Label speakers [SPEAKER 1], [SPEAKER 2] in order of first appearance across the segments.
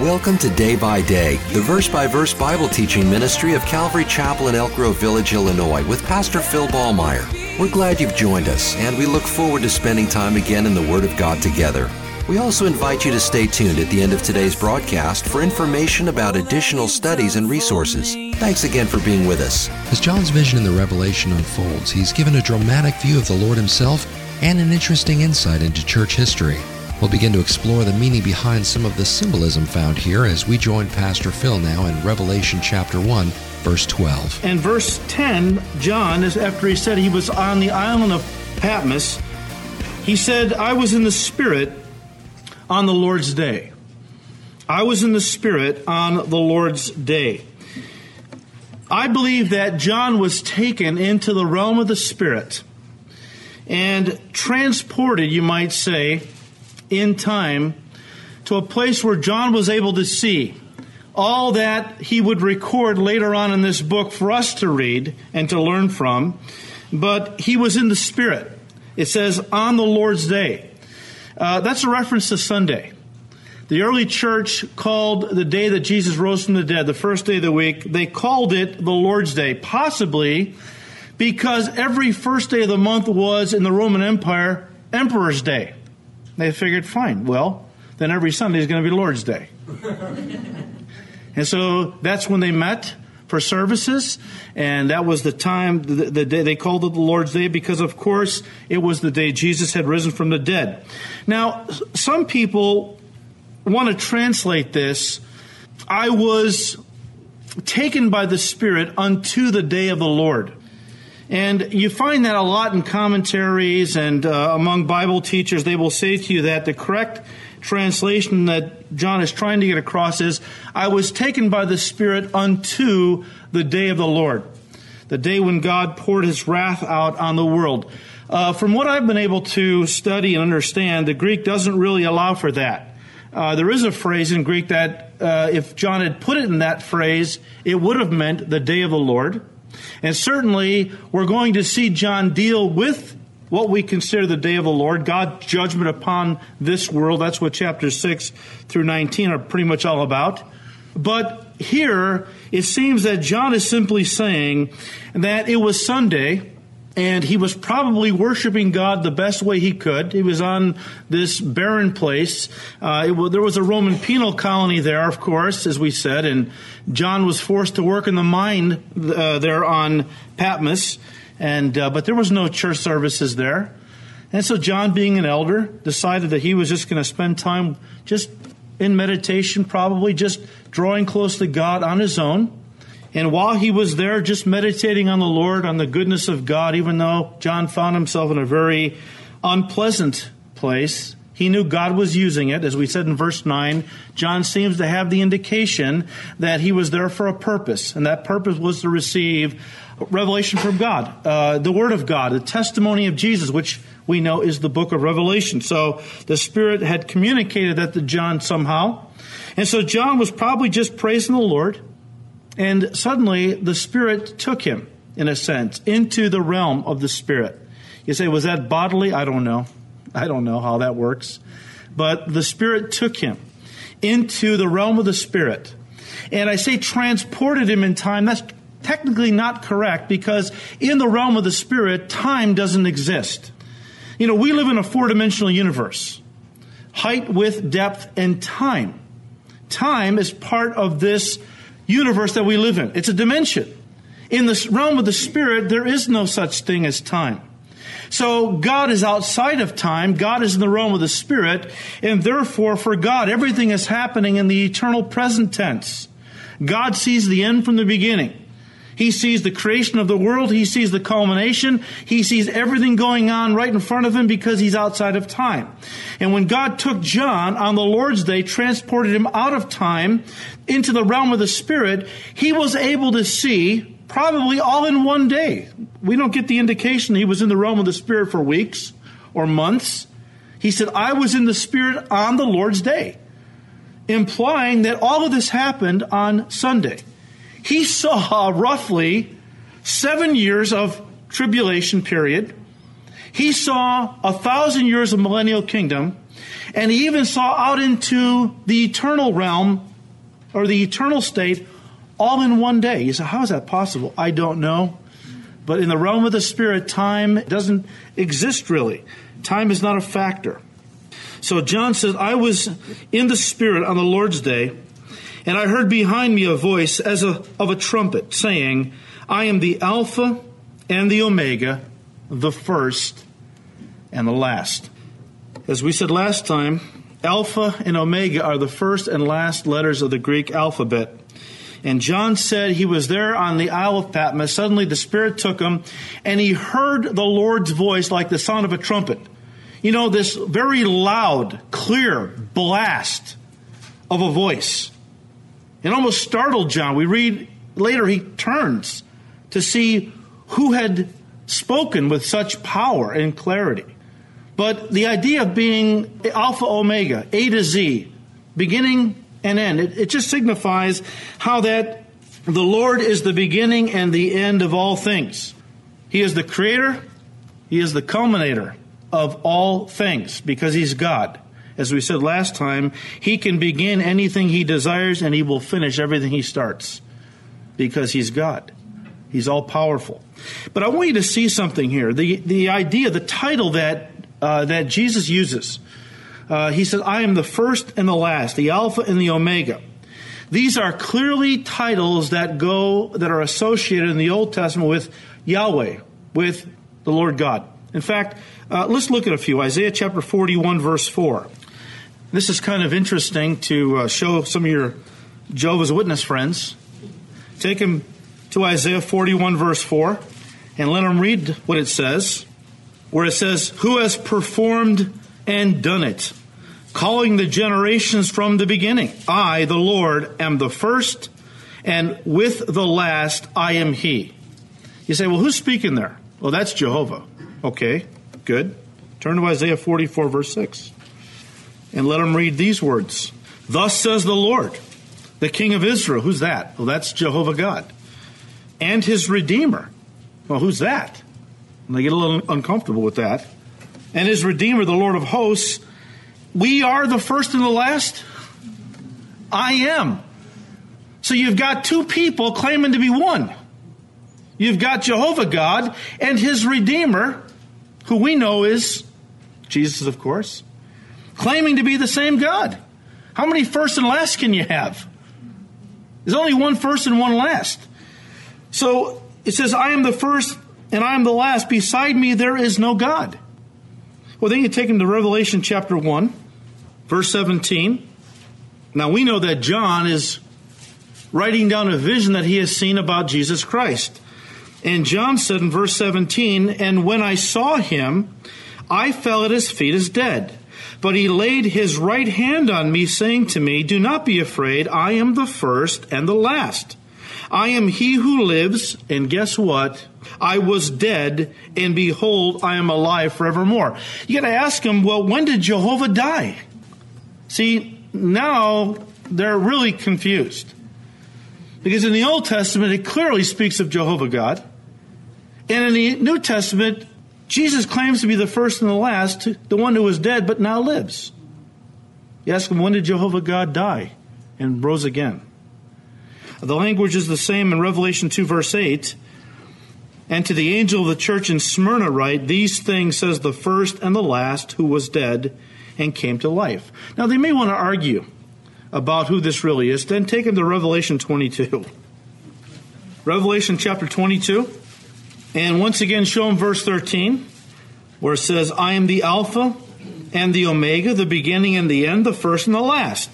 [SPEAKER 1] Welcome to Day by Day, the verse by verse Bible teaching ministry of Calvary Chapel in Elk Grove Village, Illinois, with Pastor Phil Ballmaier. We're glad you've joined us, and we look forward to spending time again in the Word of God together. We also invite you to stay tuned at the end of today's broadcast for information about additional studies and resources. Thanks again for being with us.
[SPEAKER 2] As John's vision in the Revelation unfolds, he's given a dramatic view of the Lord himself and an interesting insight into church history. We'll begin to explore the meaning behind some of the symbolism found here as we join Pastor Phil now in Revelation chapter 1, verse 12.
[SPEAKER 3] And verse 10, John, is after he said he was on the island of Patmos, he said, I was in the Spirit on the Lord's day. I was in the Spirit on the Lord's day. I believe that John was taken into the realm of the Spirit and transported, you might say, in time to a place where John was able to see all that he would record later on in this book for us to read and to learn from. But he was in the Spirit. It says, on the Lord's day. Uh, that's a reference to Sunday. The early church called the day that Jesus rose from the dead, the first day of the week, they called it the Lord's Day, possibly because every first day of the month was in the Roman Empire Emperor's Day. They figured, fine, well, then every Sunday is going to be Lord's Day. and so that's when they met for services, and that was the time, the, the, day they called it the Lord's Day because, of course, it was the day Jesus had risen from the dead. Now, some people want to translate this. I was taken by the Spirit unto the day of the Lord. And you find that a lot in commentaries and uh, among Bible teachers. They will say to you that the correct translation that John is trying to get across is I was taken by the Spirit unto the day of the Lord, the day when God poured his wrath out on the world. Uh, from what I've been able to study and understand, the Greek doesn't really allow for that. Uh, there is a phrase in Greek that uh, if John had put it in that phrase, it would have meant the day of the Lord. And certainly, we're going to see John deal with what we consider the day of the Lord, God's judgment upon this world. That's what chapters 6 through 19 are pretty much all about. But here, it seems that John is simply saying that it was Sunday and he was probably worshiping God the best way he could. He was on this barren place. Uh, there was a Roman penal colony there, of course, as we said, and John was forced to work in the mine uh, there on Patmos. And uh, but there was no church services there, and so John, being an elder, decided that he was just going to spend time just in meditation, probably just drawing close to God on his own. And while he was there, just meditating on the Lord, on the goodness of God, even though John found himself in a very unpleasant place, he knew God was using it. As we said in verse 9, John seems to have the indication that he was there for a purpose, and that purpose was to receive revelation from God, uh, the Word of God, the testimony of Jesus, which we know is the book of Revelation. So the Spirit had communicated that to John somehow. And so John was probably just praising the Lord, and suddenly the Spirit took him, in a sense, into the realm of the Spirit. You say, was that bodily? I don't know. I don't know how that works. But the Spirit took him into the realm of the Spirit. And I say transported him in time. That's technically not correct because in the realm of the Spirit, time doesn't exist. You know, we live in a four dimensional universe height, width, depth, and time. Time is part of this universe that we live in, it's a dimension. In the realm of the Spirit, there is no such thing as time. So God is outside of time. God is in the realm of the Spirit. And therefore, for God, everything is happening in the eternal present tense. God sees the end from the beginning. He sees the creation of the world. He sees the culmination. He sees everything going on right in front of him because he's outside of time. And when God took John on the Lord's day, transported him out of time into the realm of the Spirit, he was able to see probably all in one day. We don't get the indication he was in the realm of the Spirit for weeks or months. He said, I was in the Spirit on the Lord's day, implying that all of this happened on Sunday. He saw roughly seven years of tribulation period. He saw a thousand years of millennial kingdom, and he even saw out into the eternal realm or the eternal state all in one day. You say, How is that possible? I don't know. But in the realm of the Spirit, time doesn't exist really. Time is not a factor. So John says, I was in the Spirit on the Lord's day, and I heard behind me a voice as a, of a trumpet saying, I am the Alpha and the Omega, the first and the last. As we said last time, Alpha and Omega are the first and last letters of the Greek alphabet. And John said he was there on the Isle of Patmos. Suddenly the Spirit took him, and he heard the Lord's voice like the sound of a trumpet. You know, this very loud, clear blast of a voice. It almost startled John. We read later he turns to see who had spoken with such power and clarity. But the idea of being Alpha Omega, A to Z, beginning and end, it, it just signifies how that the Lord is the beginning and the end of all things. He is the creator, He is the culminator of all things because He's God. As we said last time, He can begin anything He desires and He will finish everything He starts because He's God. He's all powerful. But I want you to see something here. The, the idea, the title that, uh, that Jesus uses. Uh, he says, I am the first and the last, the Alpha and the Omega. These are clearly titles that go, that are associated in the Old Testament with Yahweh, with the Lord God. In fact, uh, let's look at a few. Isaiah chapter 41, verse 4. This is kind of interesting to uh, show some of your Jehovah's Witness friends. Take them to Isaiah 41, verse 4, and let them read what it says, where it says, Who has performed and done it, calling the generations from the beginning? I, the Lord, am the first, and with the last I am He. You say, Well, who's speaking there? Well, that's Jehovah. Okay, good. Turn to Isaiah 44, verse 6, and let them read these words Thus says the Lord, the King of Israel. Who's that? Well, that's Jehovah God and his Redeemer. Well, who's that? And they get a little uncomfortable with that. And his Redeemer, the Lord of hosts, we are the first and the last. I am. So you've got two people claiming to be one. You've got Jehovah God and his Redeemer, who we know is Jesus, of course, claiming to be the same God. How many first and last can you have? There's only one first and one last. So it says, I am the first and I am the last. Beside me, there is no God. Well, then you take him to Revelation chapter 1, verse 17. Now we know that John is writing down a vision that he has seen about Jesus Christ. And John said in verse 17, And when I saw him, I fell at his feet as dead. But he laid his right hand on me, saying to me, Do not be afraid, I am the first and the last. I am he who lives, and guess what? I was dead, and behold, I am alive forevermore. You got to ask him, well, when did Jehovah die? See, now they're really confused. Because in the Old Testament, it clearly speaks of Jehovah God. And in the New Testament, Jesus claims to be the first and the last, the one who was dead but now lives. You ask him, when did Jehovah God die and rose again? The language is the same in Revelation 2, verse 8. And to the angel of the church in Smyrna write, These things says the first and the last who was dead and came to life. Now, they may want to argue about who this really is. Then take them to Revelation 22. Revelation chapter 22. And once again, show them verse 13, where it says, I am the Alpha and the Omega, the beginning and the end, the first and the last.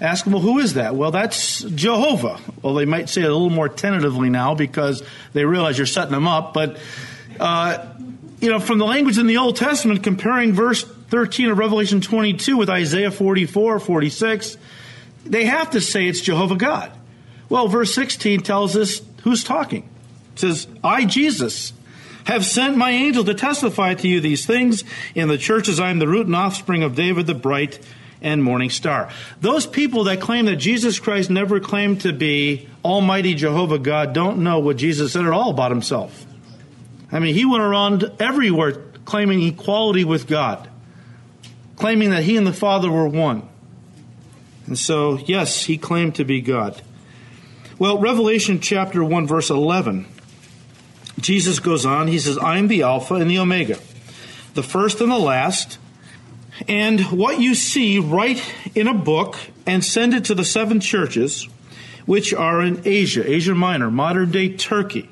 [SPEAKER 3] Ask them, well, who is that? Well, that's Jehovah. Well, they might say it a little more tentatively now because they realize you're setting them up. But, uh, you know, from the language in the Old Testament, comparing verse 13 of Revelation 22 with Isaiah 44, 46, they have to say it's Jehovah God. Well, verse 16 tells us who's talking. Says, I, Jesus, have sent my angel to testify to you these things in the churches. I am the root and offspring of David, the bright and morning star. Those people that claim that Jesus Christ never claimed to be Almighty Jehovah God don't know what Jesus said at all about himself. I mean, he went around everywhere claiming equality with God, claiming that he and the Father were one. And so, yes, he claimed to be God. Well, Revelation chapter 1, verse 11, Jesus goes on. He says, I am the Alpha and the Omega, the first and the last. And what you see, write in a book and send it to the seven churches which are in Asia, Asia Minor, modern day Turkey.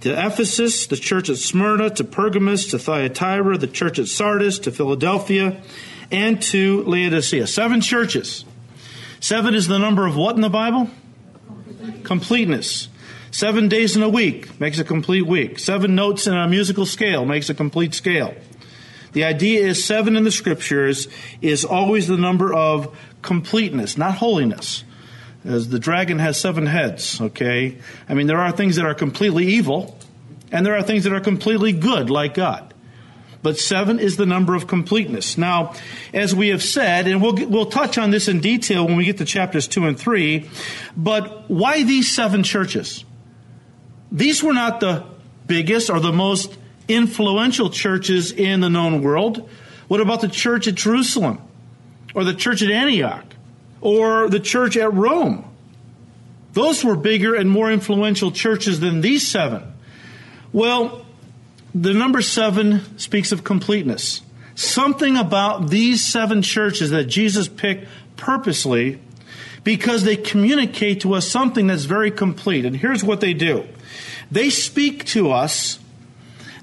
[SPEAKER 3] To Ephesus, the church at Smyrna, to Pergamus, to Thyatira, the church at Sardis, to Philadelphia, and to Laodicea. Seven churches. Seven is the number of what in the Bible? Completeness. Seven days in a week makes a complete week. Seven notes in a musical scale makes a complete scale. The idea is seven in the scriptures is always the number of completeness, not holiness. As the dragon has seven heads, okay? I mean, there are things that are completely evil, and there are things that are completely good, like God. But seven is the number of completeness. Now, as we have said, and we'll, we'll touch on this in detail when we get to chapters two and three, but why these seven churches? These were not the biggest or the most influential churches in the known world. What about the church at Jerusalem? Or the church at Antioch? Or the church at Rome? Those were bigger and more influential churches than these seven. Well, the number seven speaks of completeness. Something about these seven churches that Jesus picked purposely because they communicate to us something that's very complete. And here's what they do they speak to us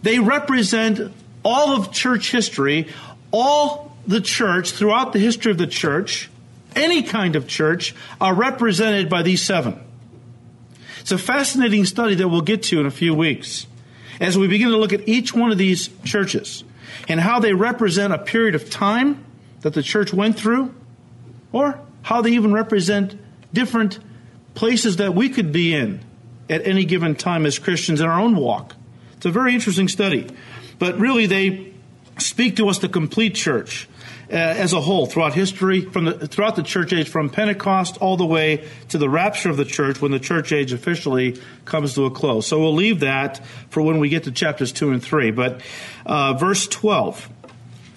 [SPEAKER 3] they represent all of church history, all the church throughout the history of the church, any kind of church, are represented by these seven. It's a fascinating study that we'll get to in a few weeks as we begin to look at each one of these churches and how they represent a period of time that the church went through, or how they even represent different places that we could be in at any given time as Christians in our own walk. It's a very interesting study. But really, they speak to us the complete church uh, as a whole throughout history, from the, throughout the church age, from Pentecost all the way to the rapture of the church when the church age officially comes to a close. So we'll leave that for when we get to chapters 2 and 3. But uh, verse 12.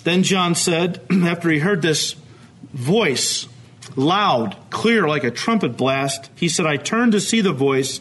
[SPEAKER 3] Then John said, after he heard this voice, loud, clear like a trumpet blast, he said, I turned to see the voice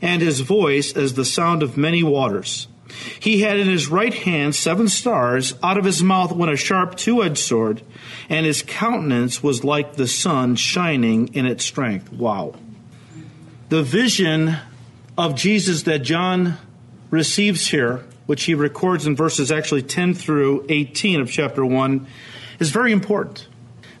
[SPEAKER 3] and his voice as the sound of many waters. He had in his right hand seven stars. Out of his mouth went a sharp two edged sword, and his countenance was like the sun shining in its strength. Wow. The vision of Jesus that John receives here, which he records in verses actually 10 through 18 of chapter 1, is very important.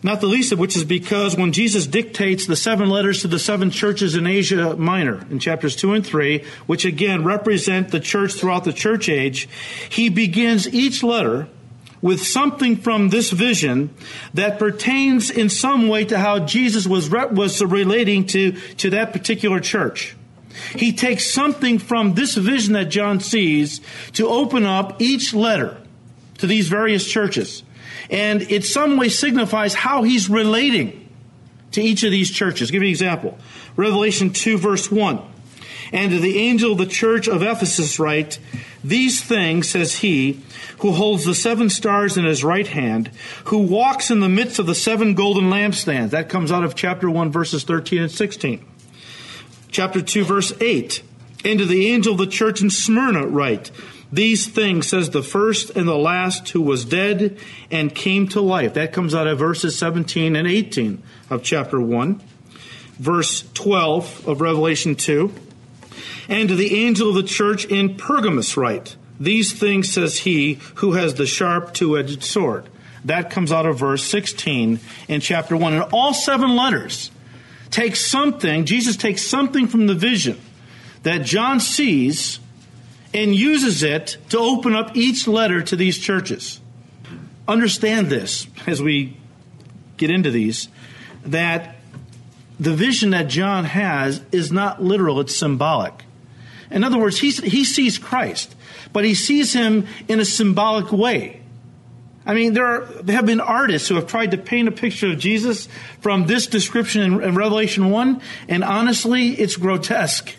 [SPEAKER 3] Not the least of which is because when Jesus dictates the seven letters to the seven churches in Asia Minor in chapters 2 and 3, which again represent the church throughout the church age, he begins each letter with something from this vision that pertains in some way to how Jesus was, was relating to, to that particular church. He takes something from this vision that John sees to open up each letter to these various churches and it some way signifies how he's relating to each of these churches. Give you an example. Revelation 2, verse 1. And to the angel of the church of Ephesus write, These things says he, who holds the seven stars in his right hand, who walks in the midst of the seven golden lampstands. That comes out of chapter 1, verses 13 and 16. Chapter 2, verse 8. And to the angel of the church in Smyrna write, these things says the first and the last who was dead and came to life. That comes out of verses 17 and 18 of chapter 1. Verse 12 of Revelation 2. And to the angel of the church in Pergamus write, These things says he who has the sharp two edged sword. That comes out of verse 16 in chapter 1. And all seven letters take something, Jesus takes something from the vision that John sees and uses it to open up each letter to these churches. Understand this as we get into these that the vision that John has is not literal, it's symbolic. In other words, he, he sees Christ, but he sees him in a symbolic way. I mean, there, are, there have been artists who have tried to paint a picture of Jesus from this description in, in Revelation 1, and honestly, it's grotesque.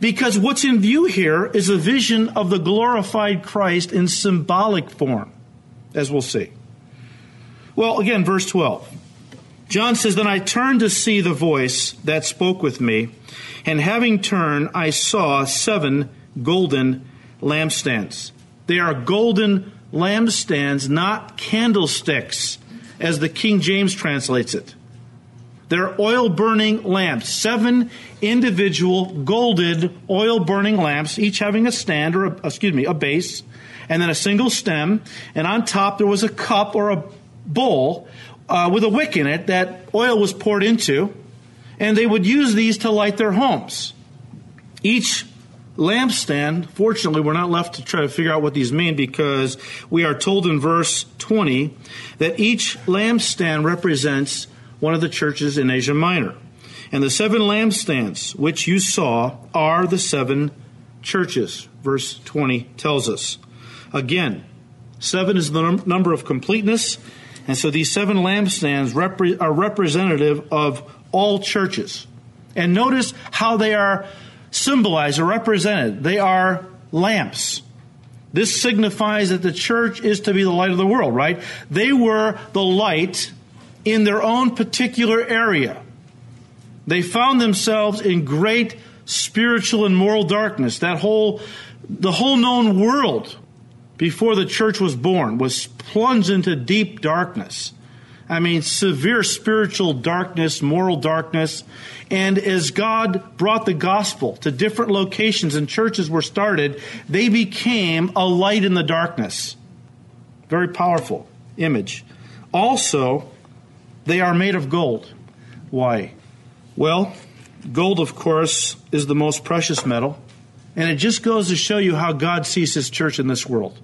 [SPEAKER 3] Because what's in view here is a vision of the glorified Christ in symbolic form, as we'll see. Well, again, verse 12. John says, Then I turned to see the voice that spoke with me, and having turned, I saw seven golden lampstands. They are golden lampstands, not candlesticks, as the King James translates it. They're oil burning lamps, seven individual golded oil burning lamps, each having a stand or, a, excuse me, a base, and then a single stem. And on top there was a cup or a bowl uh, with a wick in it that oil was poured into, and they would use these to light their homes. Each lampstand, fortunately, we're not left to try to figure out what these mean because we are told in verse 20 that each lampstand represents one of the churches in Asia Minor. And the seven lampstands which you saw are the seven churches, verse 20 tells us. Again, seven is the num- number of completeness, and so these seven lampstands repre- are representative of all churches. And notice how they are symbolized or represented. They are lamps. This signifies that the church is to be the light of the world, right? They were the light in their own particular area. They found themselves in great spiritual and moral darkness. That whole, the whole known world before the church was born was plunged into deep darkness. I mean, severe spiritual darkness, moral darkness. And as God brought the gospel to different locations and churches were started, they became a light in the darkness. Very powerful image. Also, they are made of gold. Why? Well, gold, of course, is the most precious metal. And it just goes to show you how God sees his church in this world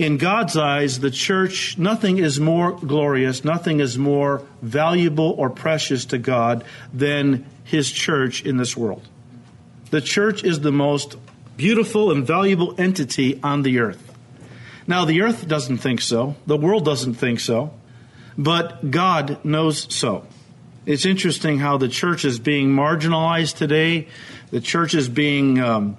[SPEAKER 3] in God's eyes, the church, nothing is more glorious, nothing is more valuable or precious to God than His church in this world. The church is the most beautiful and valuable entity on the earth. Now, the earth doesn't think so, the world doesn't think so, but God knows so. It's interesting how the church is being marginalized today. The church is being um,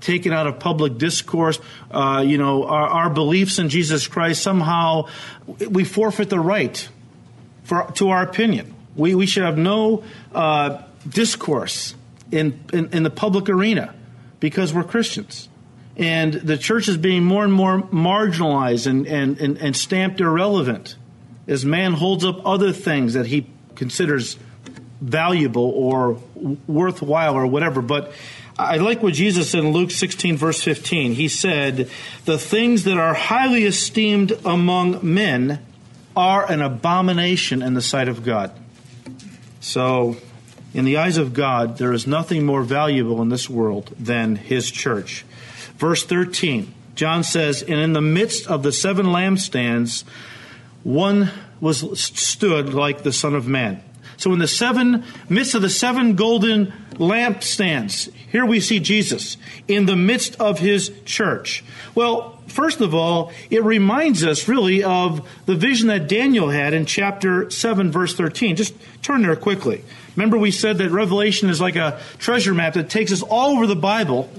[SPEAKER 3] taken out of public discourse. Uh, you know, our, our, beliefs in Jesus Christ somehow we forfeit the right for to our opinion. We we should have no uh, discourse in, in in the public arena because we're Christians. And the church is being more and more marginalized and, and, and, and stamped irrelevant as man holds up other things that he considers valuable or worthwhile or whatever. But I like what Jesus said in Luke 16, verse 15. He said, The things that are highly esteemed among men are an abomination in the sight of God. So, in the eyes of God, there is nothing more valuable in this world than His church. Verse 13, John says, And in the midst of the seven lampstands, one was stood like the Son of Man. So in the seven midst of the seven golden lampstands, here we see Jesus in the midst of his church. Well, first of all, it reminds us really of the vision that Daniel had in chapter 7 verse 13. Just turn there quickly. Remember we said that Revelation is like a treasure map that takes us all over the Bible,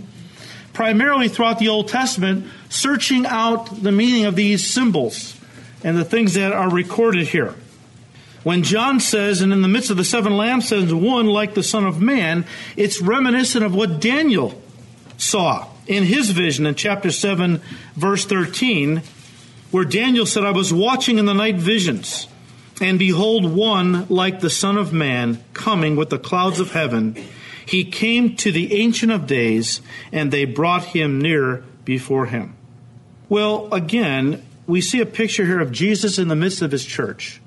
[SPEAKER 3] primarily throughout the Old Testament, searching out the meaning of these symbols and the things that are recorded here. When John says, and in the midst of the seven lampstands, one like the Son of Man, it's reminiscent of what Daniel saw in his vision in chapter 7, verse 13, where Daniel said, I was watching in the night visions, and behold, one like the Son of Man coming with the clouds of heaven. He came to the Ancient of Days, and they brought him near before him. Well, again, we see a picture here of Jesus in the midst of his church.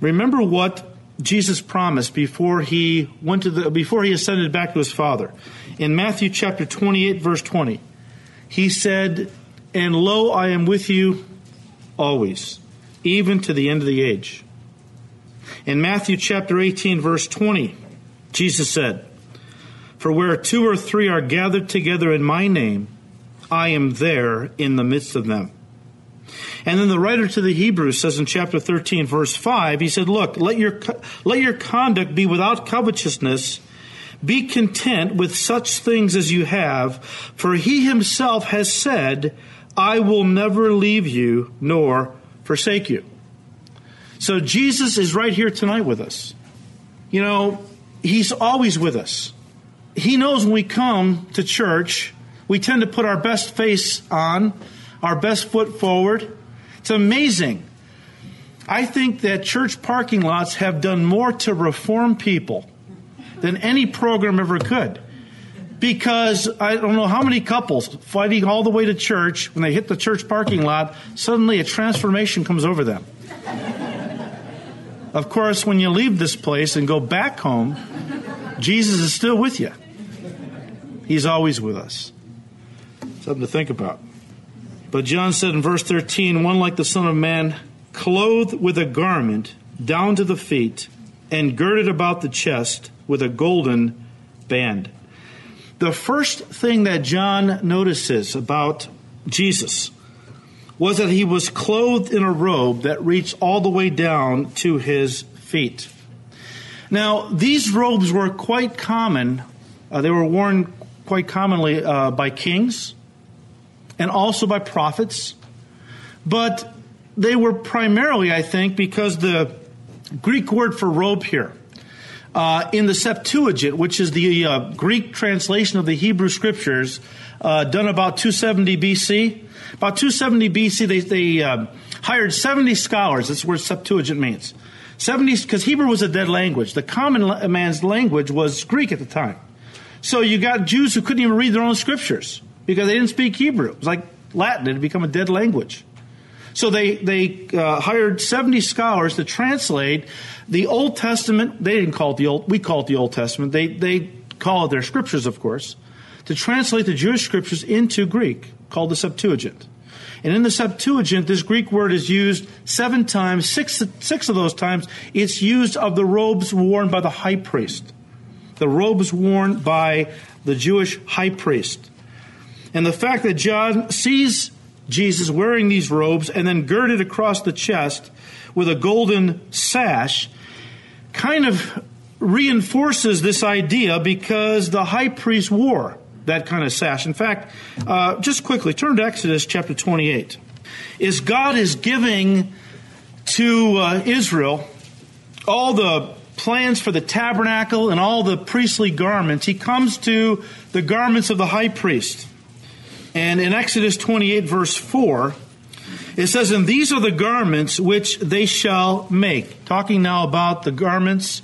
[SPEAKER 3] Remember what Jesus promised before he went to the before he ascended back to his Father. In Matthew chapter 28 verse 20, he said, "And lo, I am with you always, even to the end of the age." In Matthew chapter 18 verse 20, Jesus said, "For where two or three are gathered together in my name, I am there in the midst of them." And then the writer to the Hebrews says in chapter 13 verse 5, he said, "Look, let your let your conduct be without covetousness, be content with such things as you have, for he himself has said, I will never leave you nor forsake you." So Jesus is right here tonight with us. You know, he's always with us. He knows when we come to church, we tend to put our best face on, our best foot forward. It's amazing. I think that church parking lots have done more to reform people than any program ever could. Because I don't know how many couples fighting all the way to church, when they hit the church parking lot, suddenly a transformation comes over them. Of course, when you leave this place and go back home, Jesus is still with you. He's always with us. Something to think about. But John said in verse 13, one like the Son of Man, clothed with a garment down to the feet, and girded about the chest with a golden band. The first thing that John notices about Jesus was that he was clothed in a robe that reached all the way down to his feet. Now, these robes were quite common. Uh, they were worn quite commonly uh, by kings and also by prophets. But they were primarily, I think, because the Greek word for robe here, uh, in the Septuagint, which is the uh, Greek translation of the Hebrew scriptures, uh, done about 270 BC. About 270 BC, they, they um, hired 70 scholars. That's where Septuagint means. 70, because Hebrew was a dead language. The common man's language was Greek at the time. So you got Jews who couldn't even read their own scriptures because they didn't speak Hebrew. It was like Latin; it had become a dead language. So they they uh, hired seventy scholars to translate the Old Testament. They didn't call it the Old. We call it the Old Testament. They they call it their scriptures, of course, to translate the Jewish scriptures into Greek, called the Septuagint. And in the Septuagint, this Greek word is used seven times. Six six of those times, it's used of the robes worn by the high priest. The robes worn by the Jewish high priest. And the fact that John sees Jesus wearing these robes and then girded across the chest with a golden sash kind of reinforces this idea because the high priest wore that kind of sash. In fact, uh, just quickly, turn to Exodus chapter 28. Is God is giving to uh, Israel all the plans for the tabernacle and all the priestly garments, he comes to the garments of the high priest. And in Exodus 28, verse 4, it says, And these are the garments which they shall make. Talking now about the garments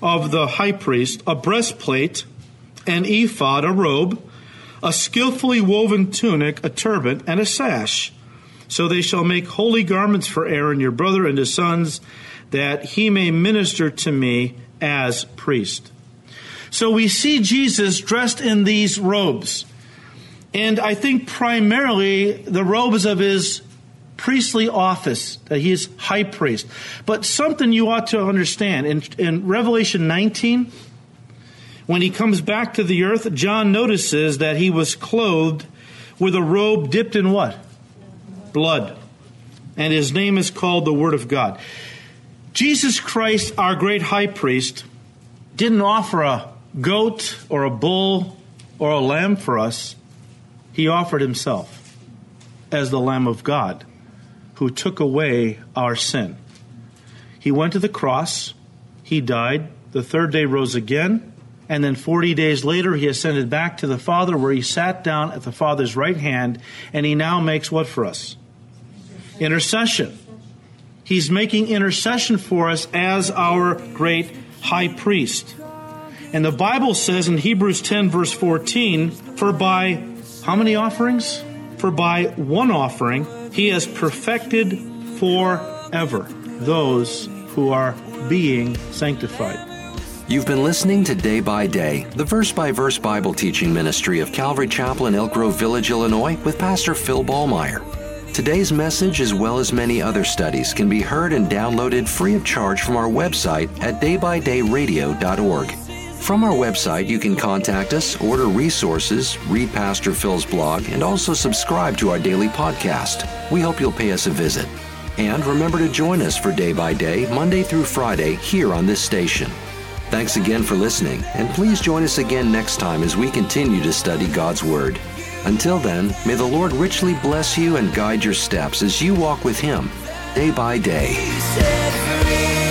[SPEAKER 3] of the high priest a breastplate, an ephod, a robe, a skillfully woven tunic, a turban, and a sash. So they shall make holy garments for Aaron, your brother, and his sons, that he may minister to me as priest. So we see Jesus dressed in these robes. And I think primarily the robes of his priestly office, that he is high priest. But something you ought to understand in, in Revelation 19, when he comes back to the earth, John notices that he was clothed with a robe dipped in what? Blood. And his name is called the Word of God. Jesus Christ, our great high priest, didn't offer a goat or a bull or a lamb for us. He offered himself as the Lamb of God who took away our sin. He went to the cross, he died, the third day rose again, and then 40 days later he ascended back to the Father where he sat down at the Father's right hand, and he now makes what for us? Intercession. He's making intercession for us as our great high priest. And the Bible says in Hebrews 10, verse 14, For by how many offerings? For by one offering he has perfected forever those who are being sanctified.
[SPEAKER 1] You've been listening to Day by Day, the verse by verse Bible teaching ministry of Calvary Chapel in Elk Grove Village, Illinois, with Pastor Phil Ballmaier. Today's message, as well as many other studies, can be heard and downloaded free of charge from our website at daybydayradio.org. From our website, you can contact us, order resources, read Pastor Phil's blog, and also subscribe to our daily podcast. We hope you'll pay us a visit. And remember to join us for Day by Day, Monday through Friday, here on this station. Thanks again for listening, and please join us again next time as we continue to study God's Word. Until then, may the Lord richly bless you and guide your steps as you walk with Him day by day.